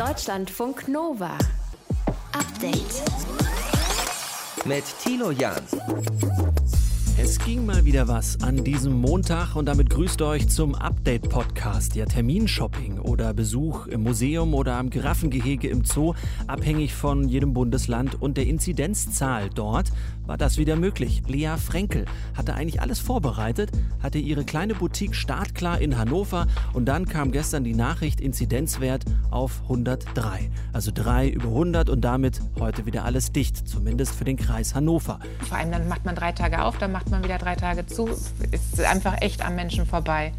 Deutschlandfunk Nova. Update. Mit Tilo Jan. Es ging mal wieder was an diesem Montag und damit grüßt euch zum Update-Podcast. Ja, Terminshopping oder Besuch im Museum oder am Giraffengehege im Zoo, abhängig von jedem Bundesland und der Inzidenzzahl dort, war das wieder möglich. Lea Frenkel hatte eigentlich alles vorbereitet, hatte ihre kleine Boutique startklar in Hannover und dann kam gestern die Nachricht Inzidenzwert auf 103. Also 3 über 100 und damit heute wieder alles dicht, zumindest für den Kreis Hannover. Vor allem dann macht man drei Tage auf, dann macht man wieder drei Tage zu. Ist einfach echt am Menschen vorbei.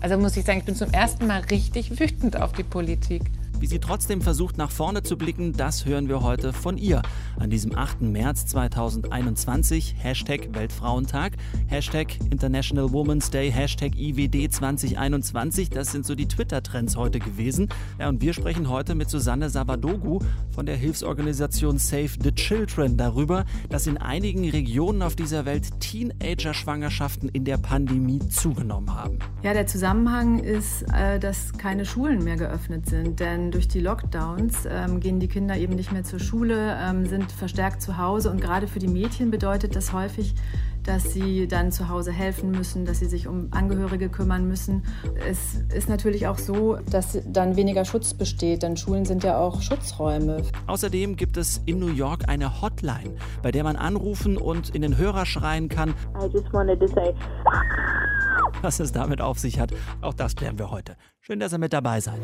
Also muss ich sagen, ich bin zum ersten Mal richtig wütend auf die Politik. Wie sie trotzdem versucht, nach vorne zu blicken, das hören wir heute von ihr. An diesem 8. März 2021, Hashtag Weltfrauentag, Hashtag International Women's Day, Hashtag IWD 2021. Das sind so die Twitter-Trends heute gewesen. Ja, und wir sprechen heute mit Susanne Sabadogu von der Hilfsorganisation Save the Children darüber, dass in einigen Regionen auf dieser Welt Teenager-Schwangerschaften in der Pandemie zugenommen haben. Ja, der Zusammenhang ist, äh, dass keine Schulen mehr geöffnet sind. Denn durch die Lockdowns ähm, gehen die Kinder eben nicht mehr zur Schule, ähm, sind verstärkt zu Hause. Und gerade für die Mädchen bedeutet das häufig, dass sie dann zu Hause helfen müssen, dass sie sich um Angehörige kümmern müssen. Es ist natürlich auch so, dass dann weniger Schutz besteht, denn Schulen sind ja auch Schutzräume. Außerdem gibt es in New York eine Hotline, bei der man anrufen und in den Hörer schreien kann. I just wanted to say. Was es damit auf sich hat, auch das klären wir heute. Schön, dass ihr mit dabei seid.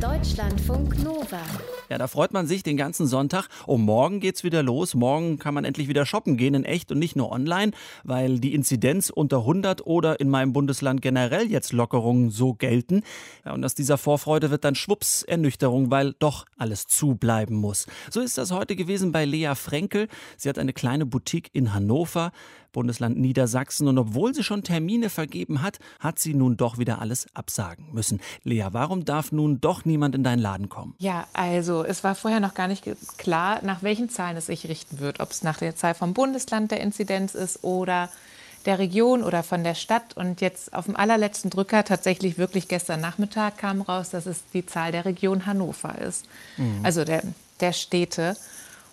Deutschlandfunk Nova. Ja, da freut man sich den ganzen Sonntag. Oh, morgen geht's wieder los. Morgen kann man endlich wieder shoppen gehen, in echt und nicht nur online, weil die Inzidenz unter 100 oder in meinem Bundesland generell jetzt Lockerungen so gelten. Ja, und aus dieser Vorfreude wird dann schwupps Ernüchterung, weil doch alles zubleiben muss. So ist das heute gewesen bei Lea Frenkel. Sie hat eine kleine Boutique in Hannover. Bundesland Niedersachsen. Und obwohl sie schon Termine vergeben hat, hat sie nun doch wieder alles absagen müssen. Lea, warum darf nun doch niemand in deinen Laden kommen? Ja, also es war vorher noch gar nicht klar, nach welchen Zahlen es sich richten wird. Ob es nach der Zahl vom Bundesland der Inzidenz ist oder der Region oder von der Stadt. Und jetzt auf dem allerletzten Drücker, tatsächlich wirklich gestern Nachmittag, kam raus, dass es die Zahl der Region Hannover ist. Mhm. Also der, der Städte.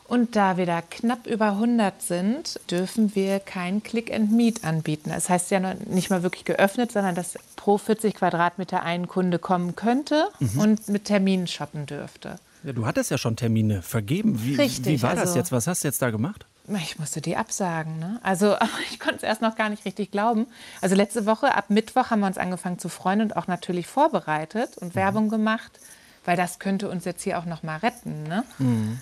Und da wir da knapp über 100 sind, dürfen wir kein Click and Meet anbieten. Das heißt ja nicht mal wirklich geöffnet, sondern dass pro 40 Quadratmeter ein Kunde kommen könnte mhm. und mit Terminen shoppen dürfte. Ja, du hattest ja schon Termine vergeben. Wie, Richtig, wie war also, das jetzt? Was hast du jetzt da gemacht? Ich musste die absagen. Ne? Also ich konnte es erst noch gar nicht richtig glauben. Also letzte Woche, ab Mittwoch, haben wir uns angefangen zu freuen und auch natürlich vorbereitet und mhm. Werbung gemacht, weil das könnte uns jetzt hier auch noch mal retten. Ne? Mhm.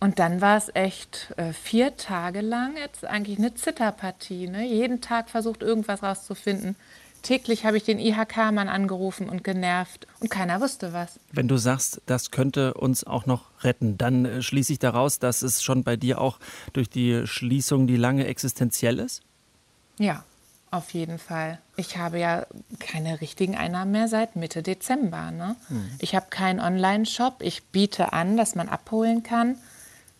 Und dann war es echt äh, vier Tage lang jetzt eigentlich eine Zitterpartie. Ne? Jeden Tag versucht, irgendwas rauszufinden. Täglich habe ich den IHK-Mann angerufen und genervt und keiner wusste was. Wenn du sagst, das könnte uns auch noch retten, dann äh, schließe ich daraus, dass es schon bei dir auch durch die Schließung, die lange existenziell ist? Ja, auf jeden Fall. Ich habe ja keine richtigen Einnahmen mehr seit Mitte Dezember. Ne? Hm. Ich habe keinen Online-Shop. Ich biete an, dass man abholen kann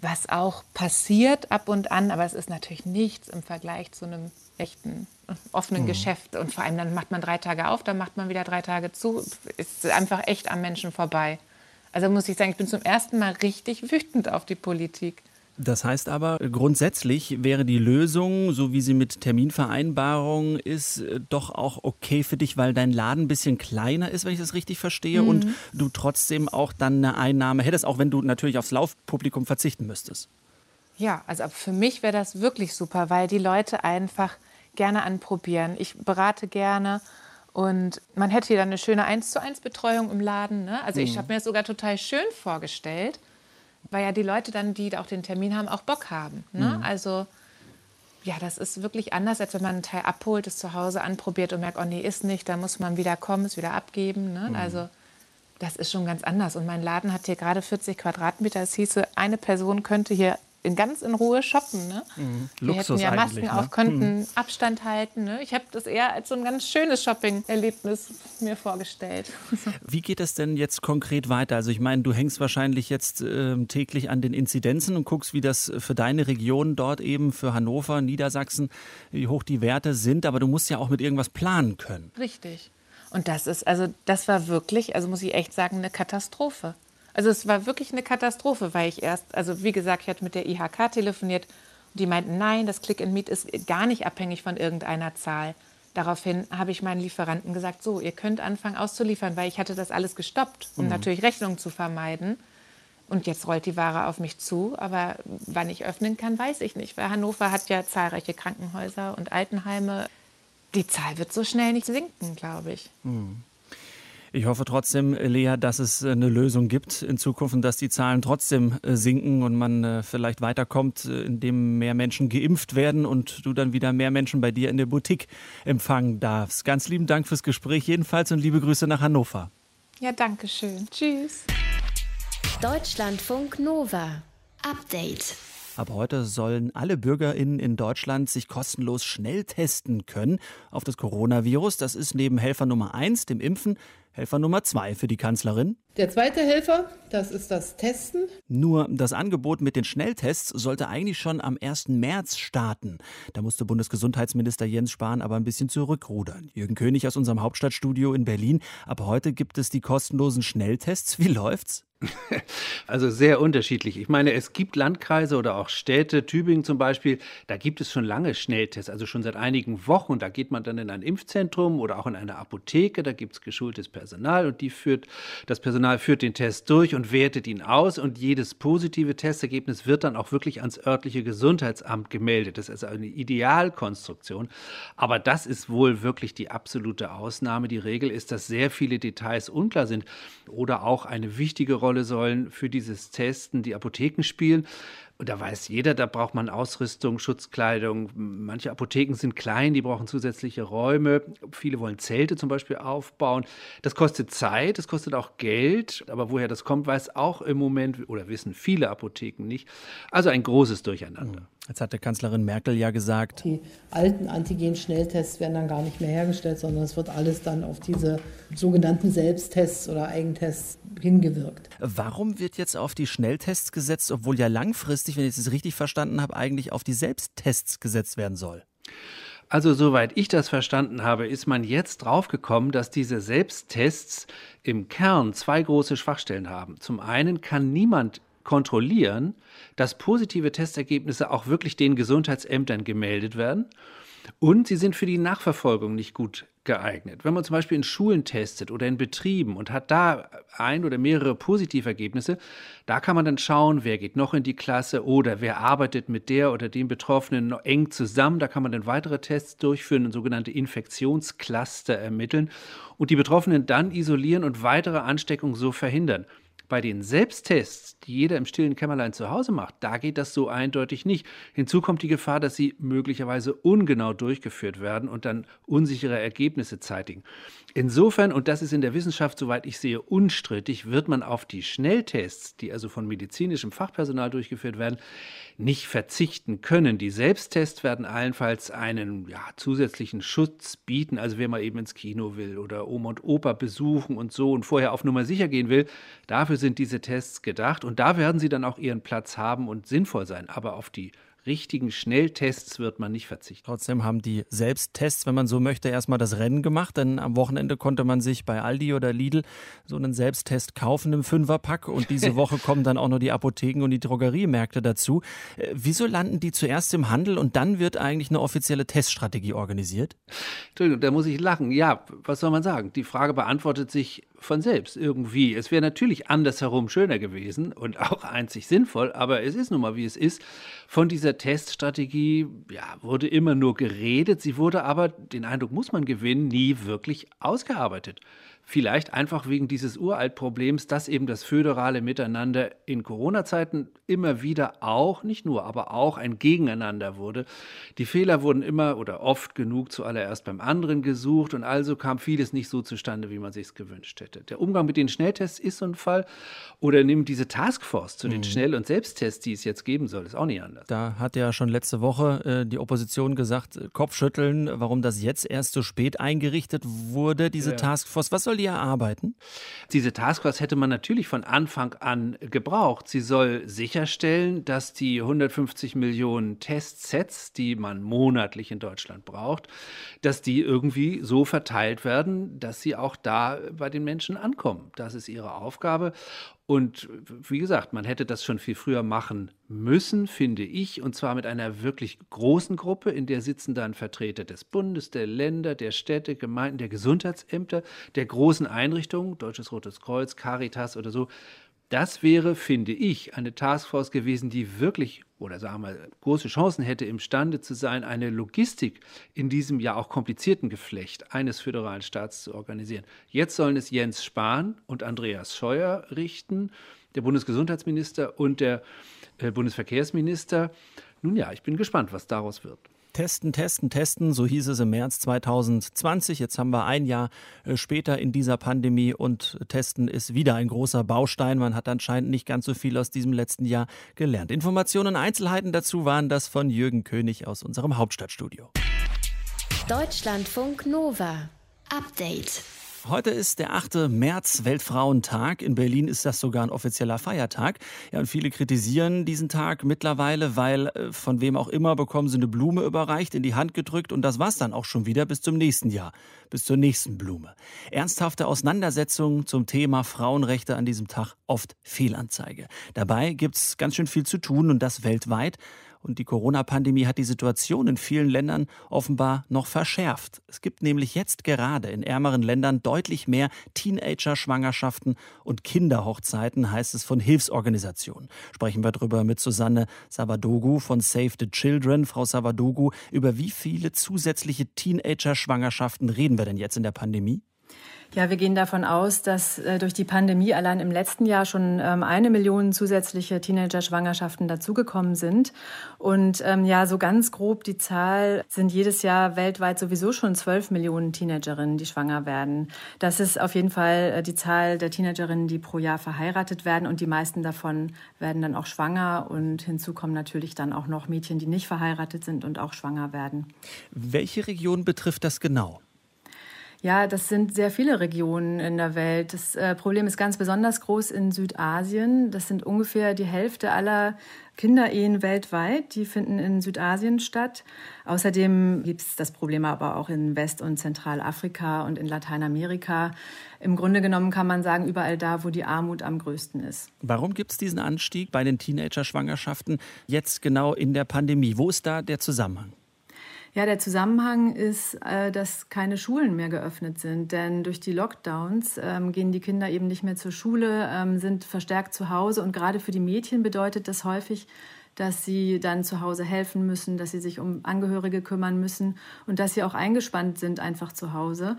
was auch passiert ab und an, aber es ist natürlich nichts im Vergleich zu einem echten offenen mhm. Geschäft. Und vor allem dann macht man drei Tage auf, dann macht man wieder drei Tage zu. Ist einfach echt am Menschen vorbei. Also muss ich sagen, ich bin zum ersten Mal richtig wütend auf die Politik. Das heißt aber, grundsätzlich wäre die Lösung, so wie sie mit Terminvereinbarung ist, äh, doch auch okay für dich, weil dein Laden ein bisschen kleiner ist, wenn ich das richtig verstehe, mhm. und du trotzdem auch dann eine Einnahme hättest, auch wenn du natürlich aufs Laufpublikum verzichten müsstest. Ja, also für mich wäre das wirklich super, weil die Leute einfach gerne anprobieren. Ich berate gerne und man hätte hier dann eine schöne 1 zu 1 Betreuung im Laden. Ne? Also ich mhm. habe mir das sogar total schön vorgestellt weil ja die Leute dann, die auch den Termin haben, auch Bock haben. Ne? Mhm. Also ja, das ist wirklich anders, als wenn man einen Teil abholt, es zu Hause anprobiert und merkt, oh nee, ist nicht, da muss man wieder kommen, es wieder abgeben. Ne? Mhm. Also das ist schon ganz anders. Und mein Laden hat hier gerade 40 Quadratmeter. Es hieße, eine Person könnte hier in ganz in Ruhe shoppen. Ne? Mhm. Wir hätten ja Masken ne? auf, könnten mhm. Abstand halten. Ne? Ich habe das eher als so ein ganz schönes Shopping-Erlebnis mir vorgestellt. Wie geht es denn jetzt konkret weiter? Also ich meine, du hängst wahrscheinlich jetzt äh, täglich an den Inzidenzen und guckst, wie das für deine Region dort eben, für Hannover, Niedersachsen, wie hoch die Werte sind. Aber du musst ja auch mit irgendwas planen können. Richtig. Und das ist, also das war wirklich, also muss ich echt sagen, eine Katastrophe. Also es war wirklich eine Katastrophe, weil ich erst, also wie gesagt, ich hatte mit der IHK telefoniert und die meinten, nein, das Click and Meet ist gar nicht abhängig von irgendeiner Zahl. Daraufhin habe ich meinen Lieferanten gesagt, so, ihr könnt anfangen auszuliefern, weil ich hatte das alles gestoppt, um mhm. natürlich Rechnungen zu vermeiden. Und jetzt rollt die Ware auf mich zu, aber wann ich öffnen kann, weiß ich nicht, weil Hannover hat ja zahlreiche Krankenhäuser und Altenheime die Zahl wird so schnell nicht sinken, glaube ich. Hm. Ich hoffe trotzdem, Lea, dass es äh, eine Lösung gibt in Zukunft und dass die Zahlen trotzdem äh, sinken und man äh, vielleicht weiterkommt, indem mehr Menschen geimpft werden und du dann wieder mehr Menschen bei dir in der Boutique empfangen darfst. Ganz lieben Dank fürs Gespräch jedenfalls und liebe Grüße nach Hannover. Ja, danke schön. Tschüss. Deutschlandfunk Nova. Update. Ab heute sollen alle BürgerInnen in Deutschland sich kostenlos schnell testen können auf das Coronavirus. Das ist neben Helfer Nummer 1, dem Impfen, Helfer Nummer 2 für die Kanzlerin. Der zweite Helfer, das ist das Testen. Nur das Angebot mit den Schnelltests sollte eigentlich schon am 1. März starten. Da musste Bundesgesundheitsminister Jens Spahn aber ein bisschen zurückrudern. Jürgen König aus unserem Hauptstadtstudio in Berlin. Ab heute gibt es die kostenlosen Schnelltests. Wie läuft's? Also sehr unterschiedlich. Ich meine, es gibt Landkreise oder auch Städte, Tübingen zum Beispiel, da gibt es schon lange Schnelltests, also schon seit einigen Wochen. Da geht man dann in ein Impfzentrum oder auch in eine Apotheke, da gibt es geschultes Personal und die führt, das Personal führt den Test durch und wertet ihn aus und jedes positive Testergebnis wird dann auch wirklich ans örtliche Gesundheitsamt gemeldet. Das ist also eine Idealkonstruktion. Aber das ist wohl wirklich die absolute Ausnahme. Die Regel ist, dass sehr viele Details unklar sind oder auch eine wichtige Rolle sollen für dieses Testen die Apotheken spielen. Und da weiß jeder, da braucht man Ausrüstung, Schutzkleidung. Manche Apotheken sind klein, die brauchen zusätzliche Räume. Viele wollen Zelte zum Beispiel aufbauen. Das kostet Zeit, das kostet auch Geld. Aber woher das kommt, weiß auch im Moment oder wissen viele Apotheken nicht. Also ein großes Durcheinander. Mhm. Jetzt hat der Kanzlerin Merkel ja gesagt, die alten Antigen-Schnelltests werden dann gar nicht mehr hergestellt, sondern es wird alles dann auf diese sogenannten Selbsttests oder Eigentests hingewirkt. Warum wird jetzt auf die Schnelltests gesetzt, obwohl ja langfristig, wenn ich es richtig verstanden habe, eigentlich auf die Selbsttests gesetzt werden soll? Also soweit ich das verstanden habe, ist man jetzt draufgekommen, dass diese Selbsttests im Kern zwei große Schwachstellen haben. Zum einen kann niemand kontrollieren, dass positive Testergebnisse auch wirklich den Gesundheitsämtern gemeldet werden. Und sie sind für die Nachverfolgung nicht gut geeignet. Wenn man zum Beispiel in Schulen testet oder in Betrieben und hat da ein oder mehrere Positivergebnisse, da kann man dann schauen, wer geht noch in die Klasse oder wer arbeitet mit der oder dem Betroffenen eng zusammen. Da kann man dann weitere Tests durchführen und sogenannte Infektionscluster ermitteln und die Betroffenen dann isolieren und weitere Ansteckungen so verhindern. Bei den Selbsttests, die jeder im stillen Kämmerlein zu Hause macht, da geht das so eindeutig nicht. Hinzu kommt die Gefahr, dass sie möglicherweise ungenau durchgeführt werden und dann unsichere Ergebnisse zeitigen. Insofern, und das ist in der Wissenschaft, soweit ich sehe, unstrittig, wird man auf die Schnelltests, die also von medizinischem Fachpersonal durchgeführt werden, nicht verzichten können. Die Selbsttests werden allenfalls einen ja, zusätzlichen Schutz bieten. Also wer mal eben ins Kino will oder Oma und Opa besuchen und so und vorher auf Nummer sicher gehen will, dafür sind diese Tests gedacht und da werden sie dann auch ihren Platz haben und sinnvoll sein. Aber auf die richtigen Schnelltests wird man nicht verzichten. Trotzdem haben die Selbsttests, wenn man so möchte, erstmal das Rennen gemacht, denn am Wochenende konnte man sich bei Aldi oder Lidl so einen Selbsttest kaufen im Fünferpack und diese Woche kommen dann auch noch die Apotheken und die Drogeriemärkte dazu. Äh, wieso landen die zuerst im Handel und dann wird eigentlich eine offizielle Teststrategie organisiert? Entschuldigung, da muss ich lachen. Ja, was soll man sagen? Die Frage beantwortet sich von selbst irgendwie. Es wäre natürlich andersherum schöner gewesen und auch einzig sinnvoll, aber es ist nun mal, wie es ist. Von dieser Teststrategie ja, wurde immer nur geredet, sie wurde aber, den Eindruck muss man gewinnen, nie wirklich ausgearbeitet. Vielleicht einfach wegen dieses Uraltproblems, dass eben das föderale Miteinander in Corona-Zeiten immer wieder auch, nicht nur, aber auch ein Gegeneinander wurde. Die Fehler wurden immer oder oft genug zuallererst beim anderen gesucht und also kam vieles nicht so zustande, wie man sich es gewünscht hätte. Der Umgang mit den Schnelltests ist so ein Fall. Oder nimm diese Taskforce zu den mhm. Schnell- und Selbsttests, die es jetzt geben soll, ist auch nicht anders. Da hat ja schon letzte Woche äh, die Opposition gesagt, äh, Kopfschütteln, warum das jetzt erst so spät eingerichtet wurde, diese ja. Taskforce. Was soll die erarbeiten? Diese Taskforce hätte man natürlich von Anfang an gebraucht. Sie soll sicherstellen, dass die 150 Millionen Testsets, die man monatlich in Deutschland braucht, dass die irgendwie so verteilt werden, dass sie auch da bei den Menschen ankommen. Das ist ihre Aufgabe. Und wie gesagt, man hätte das schon viel früher machen müssen, finde ich, und zwar mit einer wirklich großen Gruppe, in der sitzen dann Vertreter des Bundes, der Länder, der Städte, Gemeinden, der Gesundheitsämter, der großen Einrichtungen, Deutsches Rotes Kreuz, Caritas oder so. Das wäre, finde ich, eine Taskforce gewesen, die wirklich oder sagen wir große Chancen hätte, imstande zu sein, eine Logistik in diesem ja auch komplizierten Geflecht eines föderalen Staats zu organisieren. Jetzt sollen es Jens Spahn und Andreas Scheuer richten, der Bundesgesundheitsminister und der äh, Bundesverkehrsminister. Nun ja, ich bin gespannt, was daraus wird. Testen, testen, testen, so hieß es im März 2020. Jetzt haben wir ein Jahr äh, später in dieser Pandemie und testen ist wieder ein großer Baustein. Man hat anscheinend nicht ganz so viel aus diesem letzten Jahr gelernt. Informationen und Einzelheiten dazu waren das von Jürgen König aus unserem Hauptstadtstudio. Deutschlandfunk Nova. Update. Heute ist der 8. März, Weltfrauentag. In Berlin ist das sogar ein offizieller Feiertag. Ja, und viele kritisieren diesen Tag mittlerweile, weil äh, von wem auch immer bekommen sie eine Blume überreicht, in die Hand gedrückt und das war's dann auch schon wieder bis zum nächsten Jahr, bis zur nächsten Blume. Ernsthafte Auseinandersetzungen zum Thema Frauenrechte an diesem Tag oft Fehlanzeige. Dabei gibt's ganz schön viel zu tun und das weltweit. Und die Corona-Pandemie hat die Situation in vielen Ländern offenbar noch verschärft. Es gibt nämlich jetzt gerade in ärmeren Ländern deutlich mehr Teenager-Schwangerschaften und Kinderhochzeiten, heißt es von Hilfsorganisationen. Sprechen wir darüber mit Susanne Savadogu von Save the Children. Frau Savadogu, über wie viele zusätzliche Teenager-Schwangerschaften reden wir denn jetzt in der Pandemie? Ja, wir gehen davon aus, dass äh, durch die Pandemie allein im letzten Jahr schon ähm, eine Million zusätzliche Teenager-Schwangerschaften dazugekommen sind. Und ähm, ja, so ganz grob die Zahl sind jedes Jahr weltweit sowieso schon zwölf Millionen Teenagerinnen, die schwanger werden. Das ist auf jeden Fall äh, die Zahl der Teenagerinnen, die pro Jahr verheiratet werden. Und die meisten davon werden dann auch schwanger. Und hinzu kommen natürlich dann auch noch Mädchen, die nicht verheiratet sind und auch schwanger werden. Welche Region betrifft das genau? Ja, das sind sehr viele Regionen in der Welt. Das äh, Problem ist ganz besonders groß in Südasien. Das sind ungefähr die Hälfte aller Kinderehen weltweit. Die finden in Südasien statt. Außerdem gibt es das Problem aber auch in West- und Zentralafrika und in Lateinamerika. Im Grunde genommen kann man sagen, überall da, wo die Armut am größten ist. Warum gibt es diesen Anstieg bei den Teenager-Schwangerschaften jetzt genau in der Pandemie? Wo ist da der Zusammenhang? Ja, der Zusammenhang ist, äh, dass keine Schulen mehr geöffnet sind. Denn durch die Lockdowns ähm, gehen die Kinder eben nicht mehr zur Schule, ähm, sind verstärkt zu Hause. Und gerade für die Mädchen bedeutet das häufig, dass sie dann zu Hause helfen müssen, dass sie sich um Angehörige kümmern müssen und dass sie auch eingespannt sind einfach zu Hause.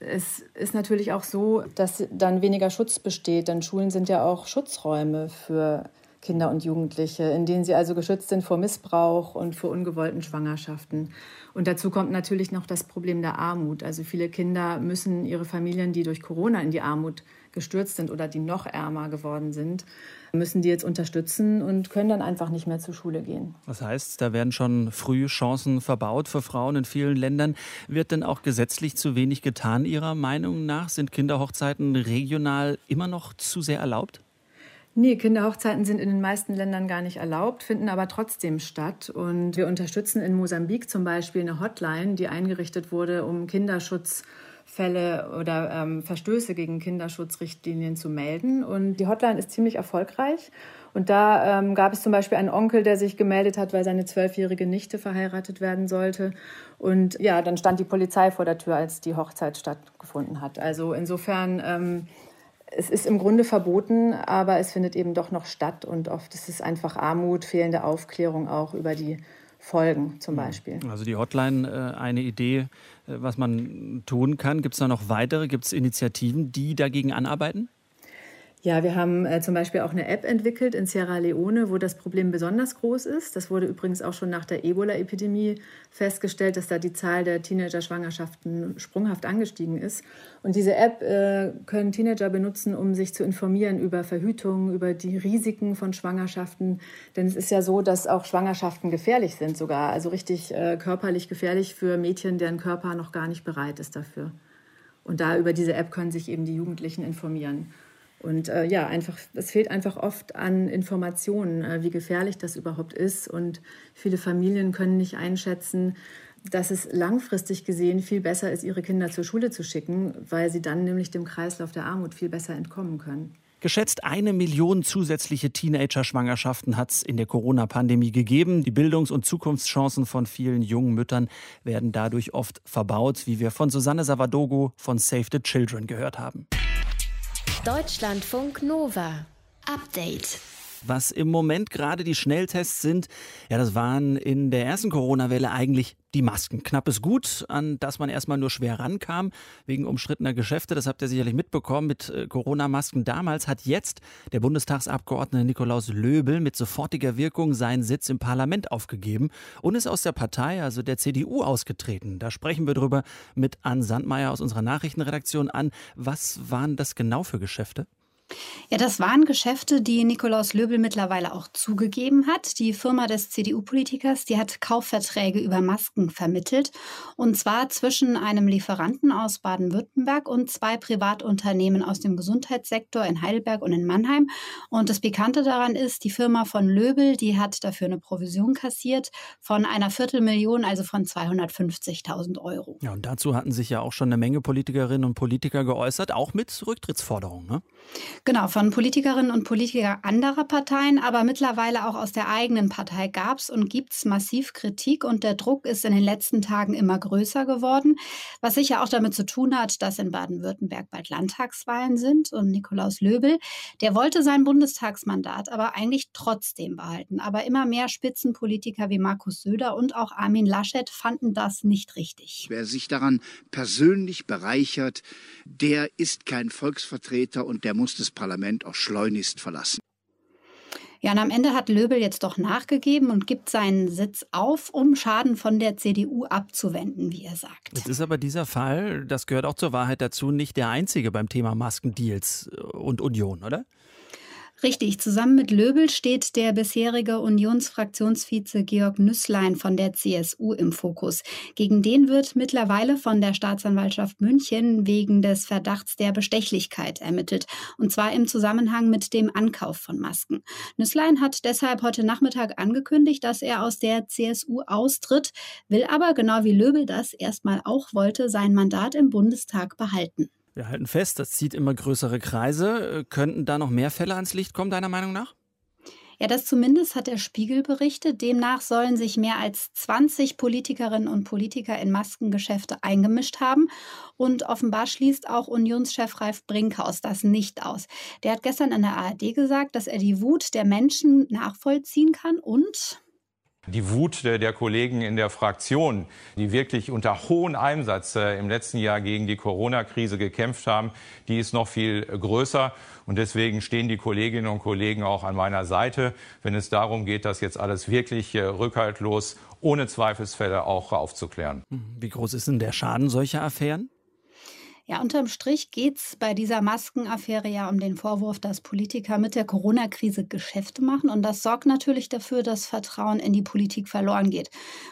Es ist natürlich auch so, dass dann weniger Schutz besteht, denn Schulen sind ja auch Schutzräume für Kinder und Jugendliche, in denen sie also geschützt sind vor Missbrauch und vor ungewollten Schwangerschaften. Und dazu kommt natürlich noch das Problem der Armut. Also viele Kinder müssen ihre Familien, die durch Corona in die Armut gestürzt sind oder die noch ärmer geworden sind, müssen die jetzt unterstützen und können dann einfach nicht mehr zur Schule gehen. Das heißt, da werden schon früh Chancen verbaut für Frauen in vielen Ländern. Wird denn auch gesetzlich zu wenig getan, Ihrer Meinung nach? Sind Kinderhochzeiten regional immer noch zu sehr erlaubt? Nee, Kinderhochzeiten sind in den meisten Ländern gar nicht erlaubt, finden aber trotzdem statt. Und wir unterstützen in Mosambik zum Beispiel eine Hotline, die eingerichtet wurde, um Kinderschutzfälle oder ähm, Verstöße gegen Kinderschutzrichtlinien zu melden. Und die Hotline ist ziemlich erfolgreich. Und da ähm, gab es zum Beispiel einen Onkel, der sich gemeldet hat, weil seine zwölfjährige Nichte verheiratet werden sollte. Und ja, dann stand die Polizei vor der Tür, als die Hochzeit stattgefunden hat. Also insofern ähm, es ist im Grunde verboten, aber es findet eben doch noch statt und oft ist es einfach Armut, fehlende Aufklärung auch über die Folgen zum hm. Beispiel. Also die Hotline, äh, eine Idee, äh, was man tun kann. Gibt es da noch weitere? Gibt es Initiativen, die dagegen anarbeiten? Ja, wir haben äh, zum Beispiel auch eine App entwickelt in Sierra Leone, wo das Problem besonders groß ist. Das wurde übrigens auch schon nach der Ebola-Epidemie festgestellt, dass da die Zahl der Teenager-Schwangerschaften sprunghaft angestiegen ist. Und diese App äh, können Teenager benutzen, um sich zu informieren über Verhütung, über die Risiken von Schwangerschaften. Denn es ist ja so, dass auch Schwangerschaften gefährlich sind sogar, also richtig äh, körperlich gefährlich für Mädchen, deren Körper noch gar nicht bereit ist dafür. Und da über diese App können sich eben die Jugendlichen informieren. Und äh, ja, einfach, es fehlt einfach oft an Informationen, äh, wie gefährlich das überhaupt ist. Und viele Familien können nicht einschätzen, dass es langfristig gesehen viel besser ist, ihre Kinder zur Schule zu schicken, weil sie dann nämlich dem Kreislauf der Armut viel besser entkommen können. Geschätzt eine Million zusätzliche Teenager-Schwangerschaften hat es in der Corona-Pandemie gegeben. Die Bildungs- und Zukunftschancen von vielen jungen Müttern werden dadurch oft verbaut, wie wir von Susanne Savadogo von Save the Children gehört haben. Deutschlandfunk Nova. Update. Was im Moment gerade die Schnelltests sind, ja, das waren in der ersten Corona-Welle eigentlich die Masken. Knappes Gut, an das man erstmal nur schwer rankam, wegen umstrittener Geschäfte. Das habt ihr sicherlich mitbekommen mit äh, Corona-Masken. Damals hat jetzt der Bundestagsabgeordnete Nikolaus Löbel mit sofortiger Wirkung seinen Sitz im Parlament aufgegeben und ist aus der Partei, also der CDU, ausgetreten. Da sprechen wir drüber mit Ann Sandmeier aus unserer Nachrichtenredaktion an. Was waren das genau für Geschäfte? Ja, das waren Geschäfte, die Nikolaus Löbel mittlerweile auch zugegeben hat. Die Firma des CDU-Politikers, die hat Kaufverträge über Masken vermittelt. Und zwar zwischen einem Lieferanten aus Baden-Württemberg und zwei Privatunternehmen aus dem Gesundheitssektor in Heidelberg und in Mannheim. Und das Bekannte daran ist, die Firma von Löbel, die hat dafür eine Provision kassiert von einer Viertelmillion, also von 250.000 Euro. Ja, und dazu hatten sich ja auch schon eine Menge Politikerinnen und Politiker geäußert, auch mit Rücktrittsforderungen. Ne? Genau, von Politikerinnen und Politikern anderer Parteien, aber mittlerweile auch aus der eigenen Partei gab es und gibt es massiv Kritik und der Druck ist in den letzten Tagen immer größer geworden, was sicher auch damit zu tun hat, dass in Baden-Württemberg bald Landtagswahlen sind und Nikolaus Löbel, der wollte sein Bundestagsmandat aber eigentlich trotzdem behalten. Aber immer mehr Spitzenpolitiker wie Markus Söder und auch Armin Laschet fanden das nicht richtig. Wer sich daran persönlich bereichert, der ist kein Volksvertreter und der muss das Parlament auch schleunigst verlassen. Ja, und am Ende hat Löbel jetzt doch nachgegeben und gibt seinen Sitz auf, um Schaden von der CDU abzuwenden, wie er sagt. Jetzt ist aber dieser Fall, das gehört auch zur Wahrheit dazu, nicht der einzige beim Thema Maskendeals und Union, oder? Richtig, zusammen mit Löbel steht der bisherige Unionsfraktionsvize Georg Nüßlein von der CSU im Fokus. Gegen den wird mittlerweile von der Staatsanwaltschaft München wegen des Verdachts der Bestechlichkeit ermittelt. Und zwar im Zusammenhang mit dem Ankauf von Masken. Nüßlein hat deshalb heute Nachmittag angekündigt, dass er aus der CSU austritt, will aber, genau wie Löbel das erstmal auch wollte, sein Mandat im Bundestag behalten. Wir halten fest, das zieht immer größere Kreise. Könnten da noch mehr Fälle ans Licht kommen, deiner Meinung nach? Ja, das zumindest hat der Spiegel berichtet. Demnach sollen sich mehr als 20 Politikerinnen und Politiker in Maskengeschäfte eingemischt haben. Und offenbar schließt auch Unionschef Ralf Brinkhaus das nicht aus. Der hat gestern in der ARD gesagt, dass er die Wut der Menschen nachvollziehen kann und die Wut der Kollegen in der Fraktion, die wirklich unter hohem Einsatz äh, im letzten Jahr gegen die Corona-Krise gekämpft haben, die ist noch viel größer. Und deswegen stehen die Kolleginnen und Kollegen auch an meiner Seite, wenn es darum geht, das jetzt alles wirklich äh, rückhaltlos, ohne Zweifelsfälle auch aufzuklären. Wie groß ist denn der Schaden solcher Affären? Ja, unterm Strich geht es bei dieser Maskenaffäre ja um den Vorwurf, dass Politiker mit der Corona-Krise Geschäfte machen. Und das sorgt natürlich dafür, dass Vertrauen in die Politik verloren geht.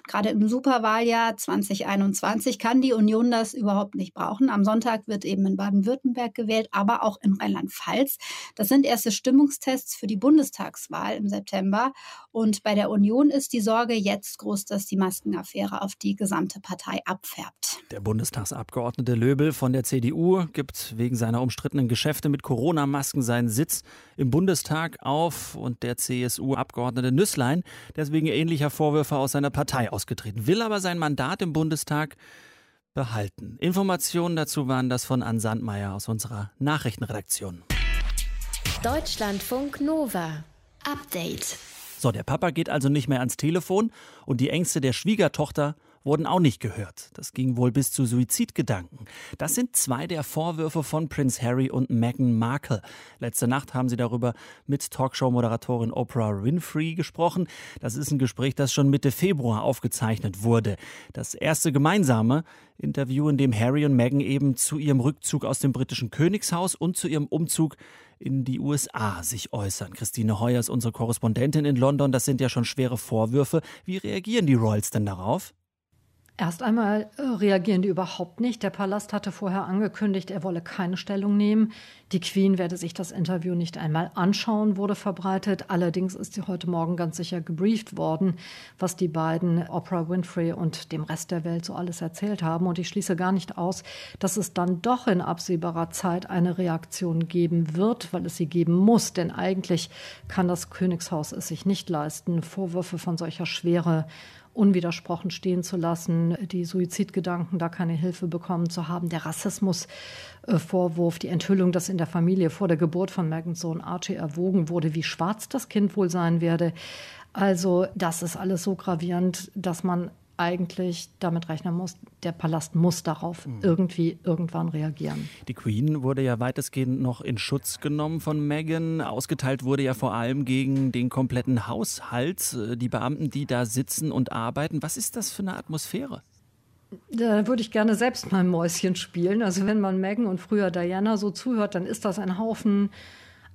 Gerade im Superwahljahr 2021 kann die Union das überhaupt nicht brauchen. Am Sonntag wird eben in Baden-Württemberg gewählt, aber auch in Rheinland-Pfalz. Das sind erste Stimmungstests für die Bundestagswahl im September. Und bei der Union ist die Sorge jetzt groß, dass die Maskenaffäre auf die gesamte Partei abfärbt. Der Bundestagsabgeordnete Löbel von der CDU gibt wegen seiner umstrittenen Geschäfte mit Corona-Masken seinen Sitz im Bundestag auf und der CSU-Abgeordnete Nüßlein, der ist wegen ähnlicher Vorwürfe aus seiner Partei ausgetreten, will aber sein Mandat im Bundestag behalten. Informationen dazu waren das von Ann Sandmeier aus unserer Nachrichtenredaktion. Deutschlandfunk Nova. Update. So, der Papa geht also nicht mehr ans Telefon und die Ängste der Schwiegertochter wurden auch nicht gehört. Das ging wohl bis zu Suizidgedanken. Das sind zwei der Vorwürfe von Prince Harry und Meghan Markle. Letzte Nacht haben sie darüber mit Talkshow-Moderatorin Oprah Winfrey gesprochen. Das ist ein Gespräch, das schon Mitte Februar aufgezeichnet wurde. Das erste gemeinsame Interview, in dem Harry und Meghan eben zu ihrem Rückzug aus dem britischen Königshaus und zu ihrem Umzug in die USA sich äußern. Christine Heuer ist unsere Korrespondentin in London. Das sind ja schon schwere Vorwürfe. Wie reagieren die Royals denn darauf? Erst einmal äh, reagieren die überhaupt nicht. Der Palast hatte vorher angekündigt, er wolle keine Stellung nehmen. Die Queen werde sich das Interview nicht einmal anschauen, wurde verbreitet. Allerdings ist sie heute Morgen ganz sicher gebrieft worden, was die beiden, Oprah Winfrey und dem Rest der Welt, so alles erzählt haben. Und ich schließe gar nicht aus, dass es dann doch in absehbarer Zeit eine Reaktion geben wird, weil es sie geben muss. Denn eigentlich kann das Königshaus es sich nicht leisten, Vorwürfe von solcher Schwere unwidersprochen stehen zu lassen, die Suizidgedanken, da keine Hilfe bekommen zu haben, der Rassismusvorwurf, die Enthüllung, dass in der Familie vor der Geburt von Megans Sohn Archie erwogen wurde, wie schwarz das Kind wohl sein werde. Also das ist alles so gravierend, dass man eigentlich damit rechnen muss, der Palast muss darauf mhm. irgendwie irgendwann reagieren. Die Queen wurde ja weitestgehend noch in Schutz genommen von Meghan. Ausgeteilt wurde ja vor allem gegen den kompletten Haushalt, äh, die Beamten, die da sitzen und arbeiten. Was ist das für eine Atmosphäre? Da würde ich gerne selbst mal ein Mäuschen spielen. Also wenn man Meghan und früher Diana so zuhört, dann ist das ein Haufen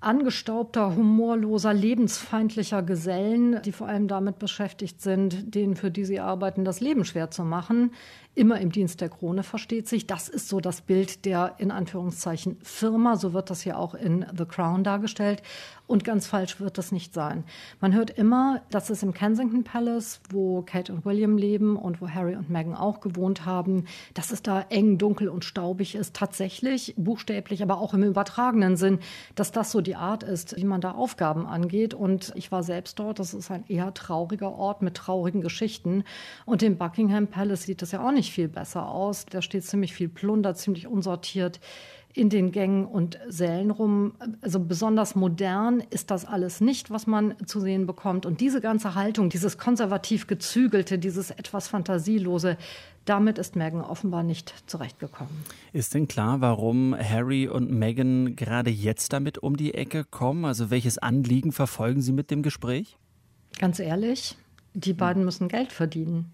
angestaubter, humorloser, lebensfeindlicher Gesellen, die vor allem damit beschäftigt sind, denen, für die sie arbeiten, das Leben schwer zu machen immer im Dienst der Krone versteht sich. Das ist so das Bild der in Anführungszeichen Firma. So wird das ja auch in The Crown dargestellt. Und ganz falsch wird das nicht sein. Man hört immer, dass es im Kensington Palace, wo Kate und William leben und wo Harry und Meghan auch gewohnt haben, dass es da eng, dunkel und staubig ist. Tatsächlich, buchstäblich, aber auch im übertragenen Sinn, dass das so die Art ist, wie man da Aufgaben angeht. Und ich war selbst dort. Das ist ein eher trauriger Ort mit traurigen Geschichten. Und im Buckingham Palace sieht das ja auch nicht nicht viel besser aus. Da steht ziemlich viel Plunder, ziemlich unsortiert in den Gängen und Sälen rum. Also besonders modern ist das alles nicht, was man zu sehen bekommt. Und diese ganze Haltung, dieses konservativ gezügelte, dieses etwas fantasielose, damit ist Meghan offenbar nicht zurechtgekommen. Ist denn klar, warum Harry und Meghan gerade jetzt damit um die Ecke kommen? Also welches Anliegen verfolgen Sie mit dem Gespräch? Ganz ehrlich, die beiden müssen Geld verdienen.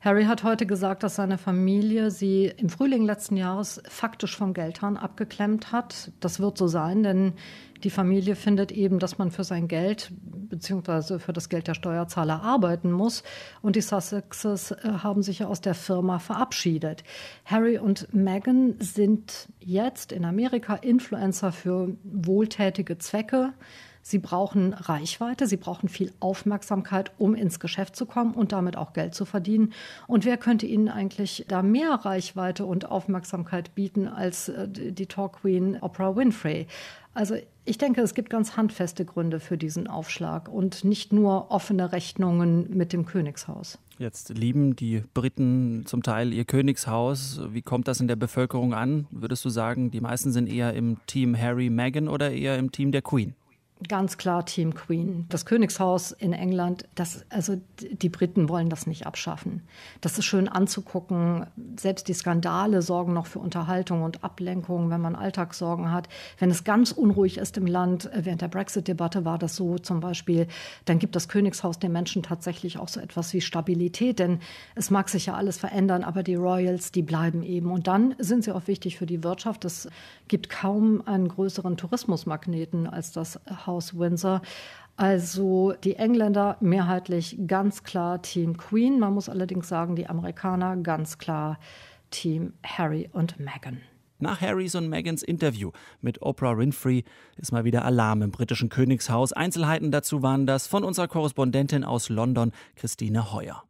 Harry hat heute gesagt, dass seine Familie sie im Frühling letzten Jahres faktisch vom Geldhahn abgeklemmt hat. Das wird so sein, denn die Familie findet eben, dass man für sein Geld bzw. für das Geld der Steuerzahler arbeiten muss. Und die Sussexes äh, haben sich ja aus der Firma verabschiedet. Harry und Meghan sind jetzt in Amerika Influencer für wohltätige Zwecke. Sie brauchen Reichweite, sie brauchen viel Aufmerksamkeit, um ins Geschäft zu kommen und damit auch Geld zu verdienen. Und wer könnte ihnen eigentlich da mehr Reichweite und Aufmerksamkeit bieten als äh, die Talk Queen Oprah Winfrey? Also ich denke, es gibt ganz handfeste Gründe für diesen Aufschlag und nicht nur offene Rechnungen mit dem Königshaus. Jetzt lieben die Briten zum Teil ihr Königshaus. Wie kommt das in der Bevölkerung an? Würdest du sagen, die meisten sind eher im Team Harry, Meghan oder eher im Team der Queen? Ganz klar Team Queen. Das Königshaus in England, das, also die Briten wollen das nicht abschaffen. Das ist schön anzugucken. Selbst die Skandale sorgen noch für Unterhaltung und Ablenkung, wenn man Alltagssorgen hat. Wenn es ganz unruhig ist im Land, äh, während der Brexit-Debatte war das so zum Beispiel, dann gibt das Königshaus den Menschen tatsächlich auch so etwas wie Stabilität. Denn es mag sich ja alles verändern, aber die Royals, die bleiben eben. Und dann sind sie auch wichtig für die Wirtschaft. Es gibt kaum einen größeren Tourismusmagneten als das Haus Haus Windsor. Also die Engländer mehrheitlich ganz klar Team Queen. Man muss allerdings sagen, die Amerikaner ganz klar Team Harry und Meghan. Nach Harrys und Megans Interview mit Oprah Winfrey ist mal wieder Alarm im britischen Königshaus. Einzelheiten dazu waren das von unserer Korrespondentin aus London, Christine Heuer.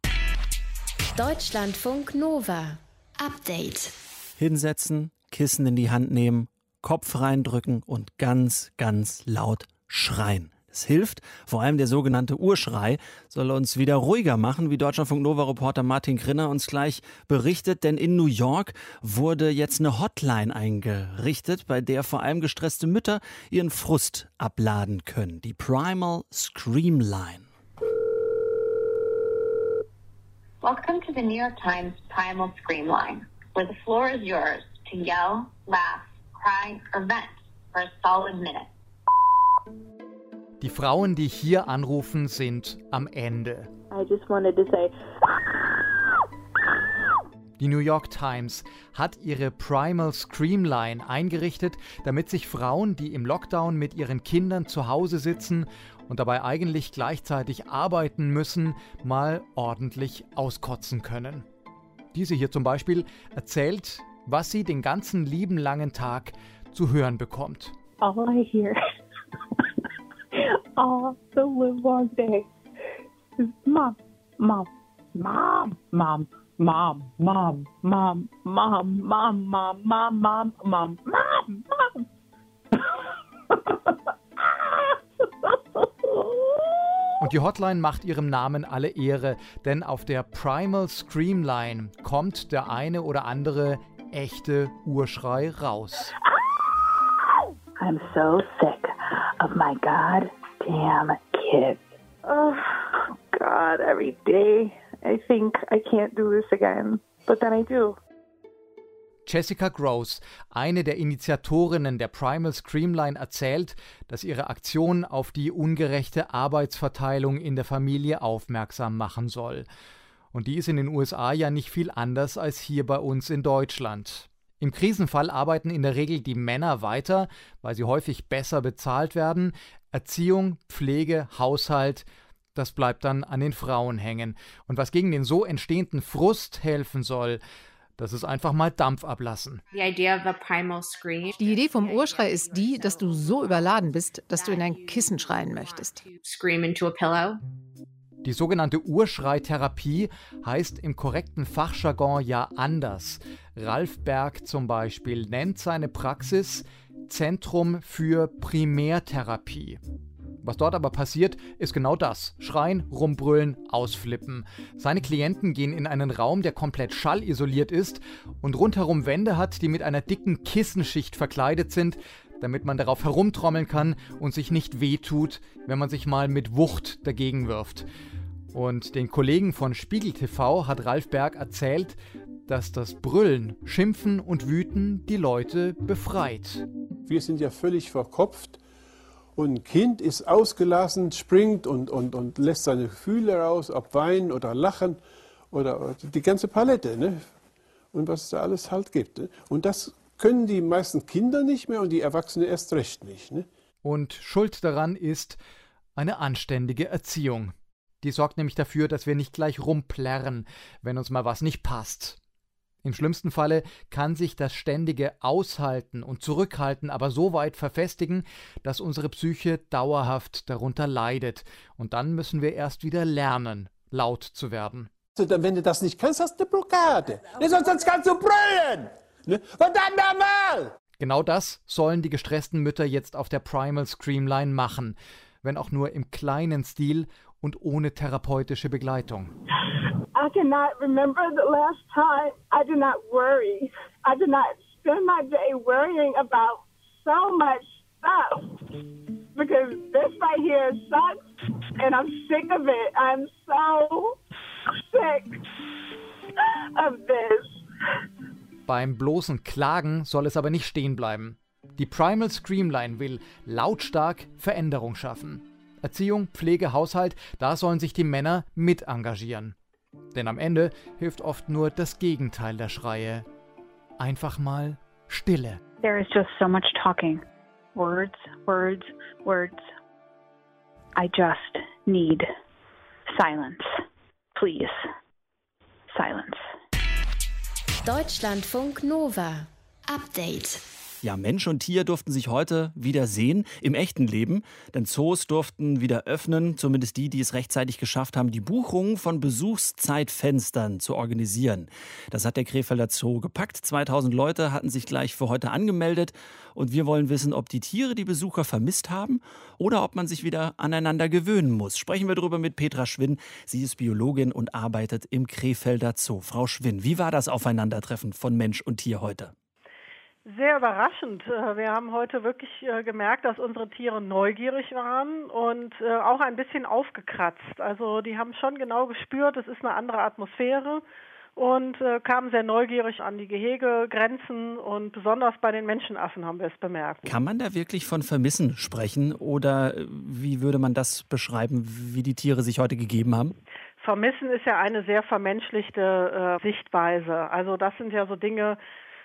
Deutschlandfunk Nova. Update. Hinsetzen, Kissen in die Hand nehmen, Kopf reindrücken und ganz, ganz laut schreien. Es hilft, vor allem der sogenannte Urschrei soll uns wieder ruhiger machen, wie Deutschlandfunk Nova Reporter Martin Grinner uns gleich berichtet, denn in New York wurde jetzt eine Hotline eingerichtet, bei der vor allem gestresste Mütter ihren Frust abladen können, die Primal Scream Line. Welcome to the New York Times Primal Scream Line, where the floor is yours to yell, laugh, cry or vent for a solid minute. Die Frauen, die hier anrufen, sind am Ende. Die New York Times hat ihre Primal Scream Line eingerichtet, damit sich Frauen, die im Lockdown mit ihren Kindern zu Hause sitzen und dabei eigentlich gleichzeitig arbeiten müssen, mal ordentlich auskotzen können. Diese hier zum Beispiel erzählt, was sie den ganzen lieben langen Tag zu hören bekommt. All I hear all the live long day mom, mom, mom, mom, mom, mom, mom, mom, mom, mom, mom, mom, mom, mom, mom. Und die Hotline macht ihrem Namen alle Ehre, denn auf der Primal Screamline kommt der eine oder andere echte Urschrei raus. I'm so sick of my goddamn kids. Oh, God, every day I think I can't do this again, but then I do. Jessica Gross, eine der Initiatorinnen der Primal Screamline, erzählt, dass ihre Aktion auf die ungerechte Arbeitsverteilung in der Familie aufmerksam machen soll. Und die ist in den USA ja nicht viel anders als hier bei uns in Deutschland. Im Krisenfall arbeiten in der Regel die Männer weiter, weil sie häufig besser bezahlt werden. Erziehung, Pflege, Haushalt, das bleibt dann an den Frauen hängen. Und was gegen den so entstehenden Frust helfen soll, das ist einfach mal Dampf ablassen. Die Idee vom Urschrei ist die, dass du so überladen bist, dass du in ein Kissen schreien möchtest. Die sogenannte Urschreitherapie heißt im korrekten Fachjargon ja anders. Ralf Berg zum Beispiel nennt seine Praxis Zentrum für Primärtherapie. Was dort aber passiert, ist genau das. Schreien, rumbrüllen, ausflippen. Seine Klienten gehen in einen Raum, der komplett schallisoliert ist und rundherum Wände hat, die mit einer dicken Kissenschicht verkleidet sind, damit man darauf herumtrommeln kann und sich nicht wehtut, wenn man sich mal mit Wucht dagegen wirft. Und den Kollegen von Spiegel TV hat Ralf Berg erzählt, dass das Brüllen, Schimpfen und Wüten die Leute befreit. Wir sind ja völlig verkopft und ein Kind ist ausgelassen, springt und, und, und lässt seine Gefühle raus, ob weinen oder lachen oder die ganze Palette. Ne? Und was es da alles halt gibt. Ne? Und das können die meisten Kinder nicht mehr und die Erwachsenen erst recht nicht. Ne? Und Schuld daran ist eine anständige Erziehung. Die sorgt nämlich dafür, dass wir nicht gleich rumplärren, wenn uns mal was nicht passt. Im schlimmsten Falle kann sich das ständige Aushalten und Zurückhalten aber so weit verfestigen, dass unsere Psyche dauerhaft darunter leidet. Und dann müssen wir erst wieder lernen, laut zu werden. Wenn du das nicht kannst, hast du eine Blockade. Sonst kannst du brüllen. Ne? Verdammt nochmal! Genau das sollen die gestressten Mütter jetzt auf der Primal Screamline machen, wenn auch nur im kleinen Stil und ohne therapeutische Begleitung. I cannot remember the last time I did not worry. I did not spend my day worrying about so much stuff because this right here sucks and I'm sick of it. I'm so sick of this. Beim bloßen Klagen soll es aber nicht stehen bleiben. Die Primal Screamline will lautstark Veränderung schaffen. Erziehung, Pflege, Haushalt, da sollen sich die Männer mit engagieren. Denn am Ende hilft oft nur das Gegenteil der Schreie. Einfach mal Stille. There is just so much talking. Words, words, words. I just need silence. Please. Silence. Deutschlandfunk Nova. Update. Ja, Mensch und Tier durften sich heute wieder sehen im echten Leben, denn Zoos durften wieder öffnen, zumindest die, die es rechtzeitig geschafft haben, die Buchungen von Besuchszeitfenstern zu organisieren. Das hat der Krefelder Zoo gepackt. 2000 Leute hatten sich gleich für heute angemeldet und wir wollen wissen, ob die Tiere die Besucher vermisst haben oder ob man sich wieder aneinander gewöhnen muss. Sprechen wir darüber mit Petra Schwinn. Sie ist Biologin und arbeitet im Krefelder Zoo. Frau Schwinn, wie war das Aufeinandertreffen von Mensch und Tier heute? Sehr überraschend. Äh, wir haben heute wirklich äh, gemerkt, dass unsere Tiere neugierig waren und äh, auch ein bisschen aufgekratzt. Also die haben schon genau gespürt, es ist eine andere Atmosphäre und kamen sehr neugierig an die Gehegegrenzen und besonders bei den Menschenaffen haben wir es bemerkt. Kann man da wirklich von Vermissen sprechen oder wie würde man das beschreiben, wie die Tiere sich heute gegeben haben? Vermissen ist ja eine sehr vermenschlichte äh, Sichtweise. Also das sind ja so Dinge,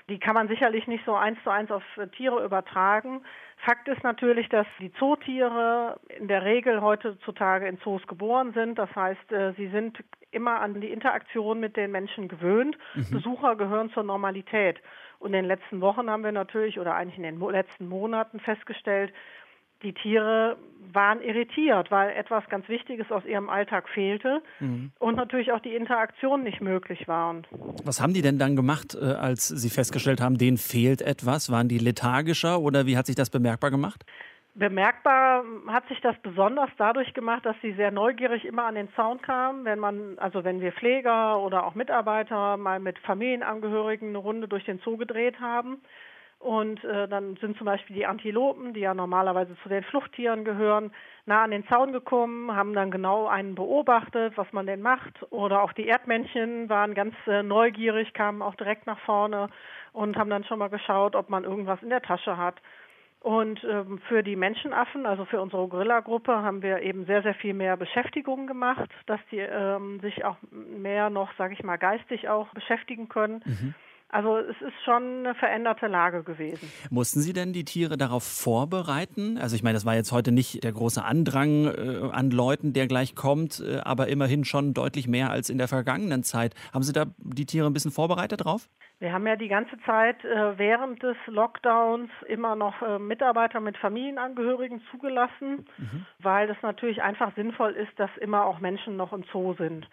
die kann man sicherlich nicht so eins zu eins auf Tiere übertragen. Fakt ist natürlich, dass die Zootiere in der Regel heutzutage in Zoos geboren sind. Das heißt, äh, sie sind immer an die Interaktion mit den Menschen gewöhnt. Mhm. Besucher gehören zur Normalität. Und in den letzten Wochen haben wir natürlich oder eigentlich in den letzten Monaten festgestellt, die Tiere waren irritiert, weil etwas ganz Wichtiges aus ihrem Alltag fehlte mhm. und natürlich auch die Interaktion nicht möglich waren. Was haben die denn dann gemacht, äh, als sie festgestellt haben, denen fehlt etwas? Waren die lethargischer oder wie hat sich das bemerkbar gemacht? Bemerkbar hat sich das besonders dadurch gemacht, dass sie sehr neugierig immer an den Zaun kamen, wenn man, also wenn wir Pfleger oder auch Mitarbeiter mal mit Familienangehörigen eine Runde durch den Zoo gedreht haben und äh, dann sind zum Beispiel die Antilopen, die ja normalerweise zu den Fluchttieren gehören, nah an den Zaun gekommen, haben dann genau einen beobachtet, was man denn macht. Oder auch die Erdmännchen waren ganz äh, neugierig, kamen auch direkt nach vorne und haben dann schon mal geschaut, ob man irgendwas in der Tasche hat. Und ähm, für die Menschenaffen, also für unsere Gorilla-Gruppe, haben wir eben sehr, sehr viel mehr Beschäftigung gemacht, dass die ähm, sich auch mehr noch, sage ich mal, geistig auch beschäftigen können. Mhm. Also es ist schon eine veränderte Lage gewesen. Mussten Sie denn die Tiere darauf vorbereiten? Also ich meine, das war jetzt heute nicht der große Andrang äh, an Leuten, der gleich kommt, äh, aber immerhin schon deutlich mehr als in der vergangenen Zeit. Haben Sie da die Tiere ein bisschen vorbereitet drauf? Wir haben ja die ganze Zeit äh, während des Lockdowns immer noch äh, Mitarbeiter mit Familienangehörigen zugelassen, mhm. weil das natürlich einfach sinnvoll ist, dass immer auch Menschen noch im Zoo sind.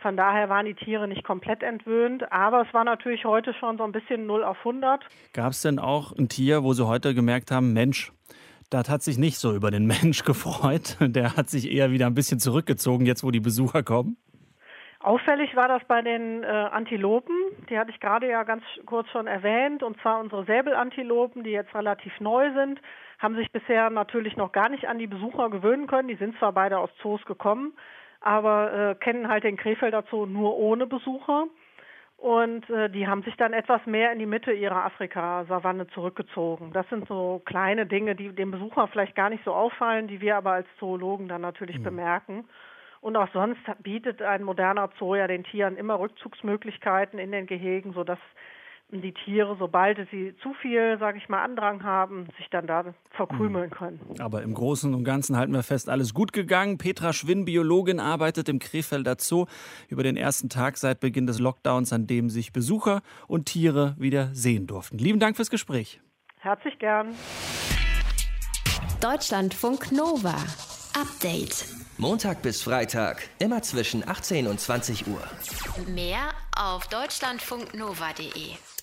Von daher waren die Tiere nicht komplett entwöhnt, aber es war natürlich heute schon so ein bisschen 0 auf 100. Gab es denn auch ein Tier, wo Sie heute gemerkt haben, Mensch, das hat sich nicht so über den Mensch gefreut. Der hat sich eher wieder ein bisschen zurückgezogen, jetzt wo die Besucher kommen? Auffällig war das bei den äh, Antilopen. Die hatte ich gerade ja ganz kurz schon erwähnt. Und zwar unsere Säbelantilopen, die jetzt relativ neu sind, haben sich bisher natürlich noch gar nicht an die Besucher gewöhnen können. Die sind zwar beide aus Zoos gekommen, aber äh, kennen halt den Krefelder Zoo nur ohne Besucher. Und äh, die haben sich dann etwas mehr in die Mitte ihrer Afrika-Savanne zurückgezogen. Das sind so kleine Dinge, die dem Besucher vielleicht gar nicht so auffallen, die wir aber als Zoologen dann natürlich mhm. bemerken. Und auch sonst bietet ein moderner Zoo ja den Tieren immer Rückzugsmöglichkeiten in den Gehegen, sodass die Tiere, sobald sie zu viel, sage ich mal, Andrang haben, sich dann da verkrümeln können. Aber im Großen und Ganzen halten wir fest, alles gut gegangen. Petra Schwinn, Biologin, arbeitet im Krefelder Zoo über den ersten Tag seit Beginn des Lockdowns, an dem sich Besucher und Tiere wieder sehen durften. Lieben Dank fürs Gespräch. Herzlich gern. Deutschlandfunk Nova. Update. Montag bis Freitag, immer zwischen 18 und 20 Uhr. Mehr auf deutschlandfunknova.de.